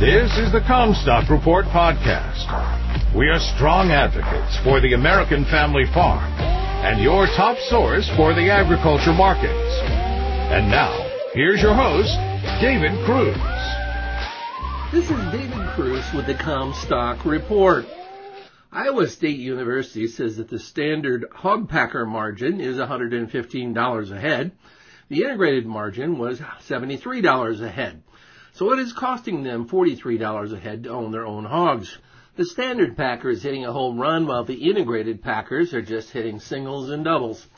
This is the Commstock Report podcast. We are strong advocates for the American family farm and your top source for the agriculture markets. And now, here's your host, David Kruse. This is David Kruse with the Commstock Report. Iowa State University says that the standard hog packer margin is $115 a head. The integrated margin was $73 a head. So it is costing them $43 a head to own their own hogs. The standard packer is hitting a home run while the integrated packers are just hitting singles and doubles.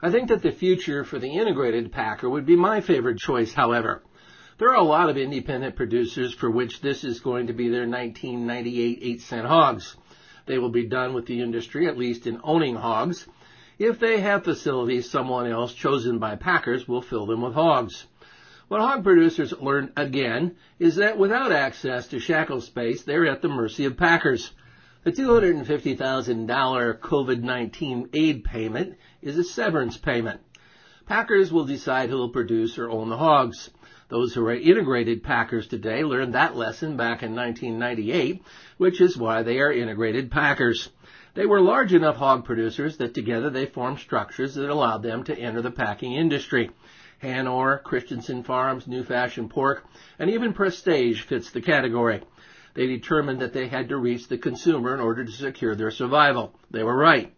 I think that the future for the integrated packer would be my favorite choice, however. There are a lot of independent producers for which this is going to be their 1998 8 cent hogs. They will be done with the industry, at least in owning hogs. If they have facilities, someone else chosen by packers will fill them with hogs. What hog producers learned again is that without access to shackle space, they're at the mercy of packers. The $250,000 COVID-19 aid payment is a severance payment. Packers will decide who will produce or own the hogs. Those who are integrated packers today learned that lesson back in 1998, which is why they are integrated packers. They were large enough hog producers that together they formed structures that allowed them to enter the packing industry. Hanor, Christensen Farms, New Fashion Pork, and even Prestige fits the category. They determined that they had to reach the consumer in order to secure their survival. They were right.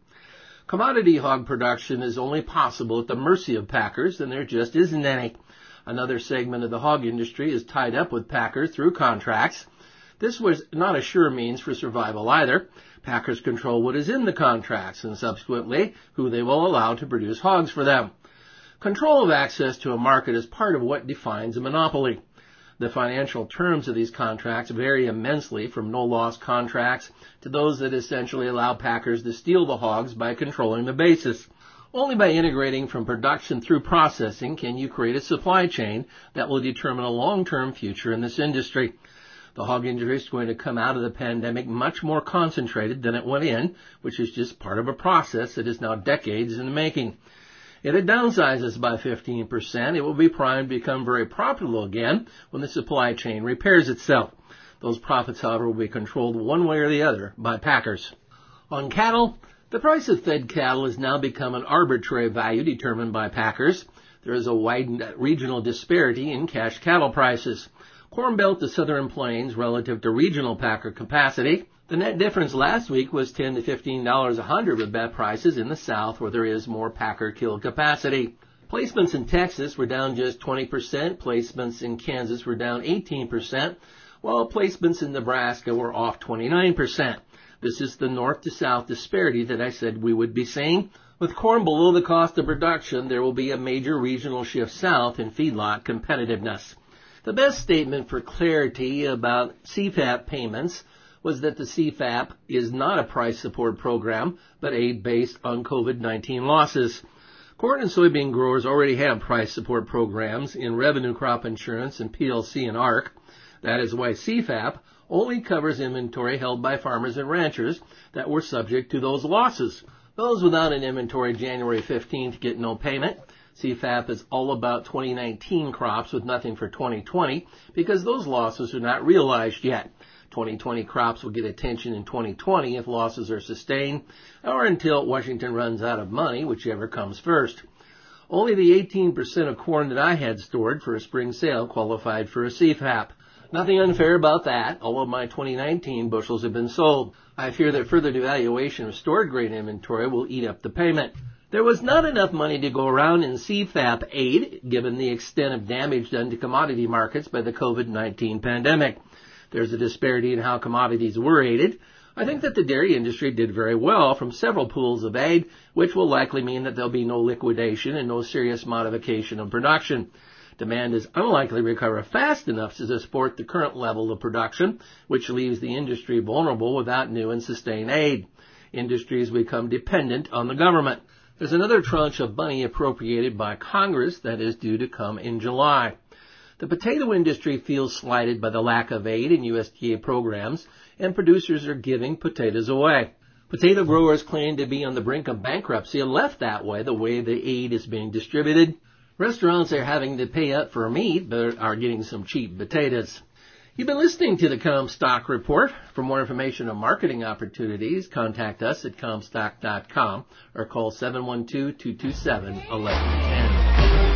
Commodity hog production is only possible at the mercy of packers, and there just isn't any. Another segment of the hog industry is tied up with packers through contracts. This was not a sure means for survival either. Packers control what is in the contracts and subsequently who they will allow to produce hogs for them. Control of access to a market is part of what defines a monopoly. The financial terms of these contracts vary immensely from no loss contracts to those that essentially allow packers to steal the hogs by controlling the basis. Only by integrating from production through processing can you create a supply chain that will determine a long-term future in this industry. The hog industry is going to come out of the pandemic much more concentrated than it went in, which is just part of a process that is now decades in the making. If it downsizes by 15%, it will be primed to become very profitable again when the supply chain repairs itself. Those profits, however, will be controlled one way or the other by packers. On cattle, the price of fed cattle has now become an arbitrary value determined by packers. There is a widened regional disparity in cash cattle prices. Corn Belt to Southern Plains relative to regional packer capacity the net difference last week was 10 to 15 dollars a hundred with bet prices in the South where there is more packer kill capacity. Placements in Texas were down just 20%, placements in Kansas were down 18%, while placements in Nebraska were off 29%. This is the north to south disparity that I said we would be seeing. With corn below the cost of production, there will be a major regional shift south in feedlot competitiveness. The best statement for clarity about CFAP payments was that the CFAP is not a price support program, but aid based on COVID-19 losses. Corn and soybean growers already have price support programs in revenue crop insurance and PLC and ARC. That is why CFAP only covers inventory held by farmers and ranchers that were subject to those losses. Those without an inventory January 15th get no payment. CFAP is all about 2019 crops with nothing for 2020 because those losses are not realized yet. 2020 crops will get attention in 2020 if losses are sustained or until Washington runs out of money, whichever comes first. Only the 18% of corn that I had stored for a spring sale qualified for a CFAP. Nothing unfair about that. All of my 2019 bushels have been sold. I fear that further devaluation of stored grain inventory will eat up the payment. There was not enough money to go around in CFAP aid, given the extent of damage done to commodity markets by the COVID-19 pandemic. There's a disparity in how commodities were aided. I think that the dairy industry did very well from several pools of aid, which will likely mean that there'll be no liquidation and no serious modification of production. Demand is unlikely to recover fast enough to support the current level of production, which leaves the industry vulnerable without new and sustained aid. Industries become dependent on the government. There's another tranche of money appropriated by Congress that is due to come in July. The potato industry feels slighted by the lack of aid in USDA programs, and producers are giving potatoes away. Potato growers claim to be on the brink of bankruptcy and left that way the way the aid is being distributed. Restaurants are having to pay up for meat but are getting some cheap potatoes. You've been listening to the Commstock Report. For more information on marketing opportunities, contact us at Commstock.com or call 712-227-1110.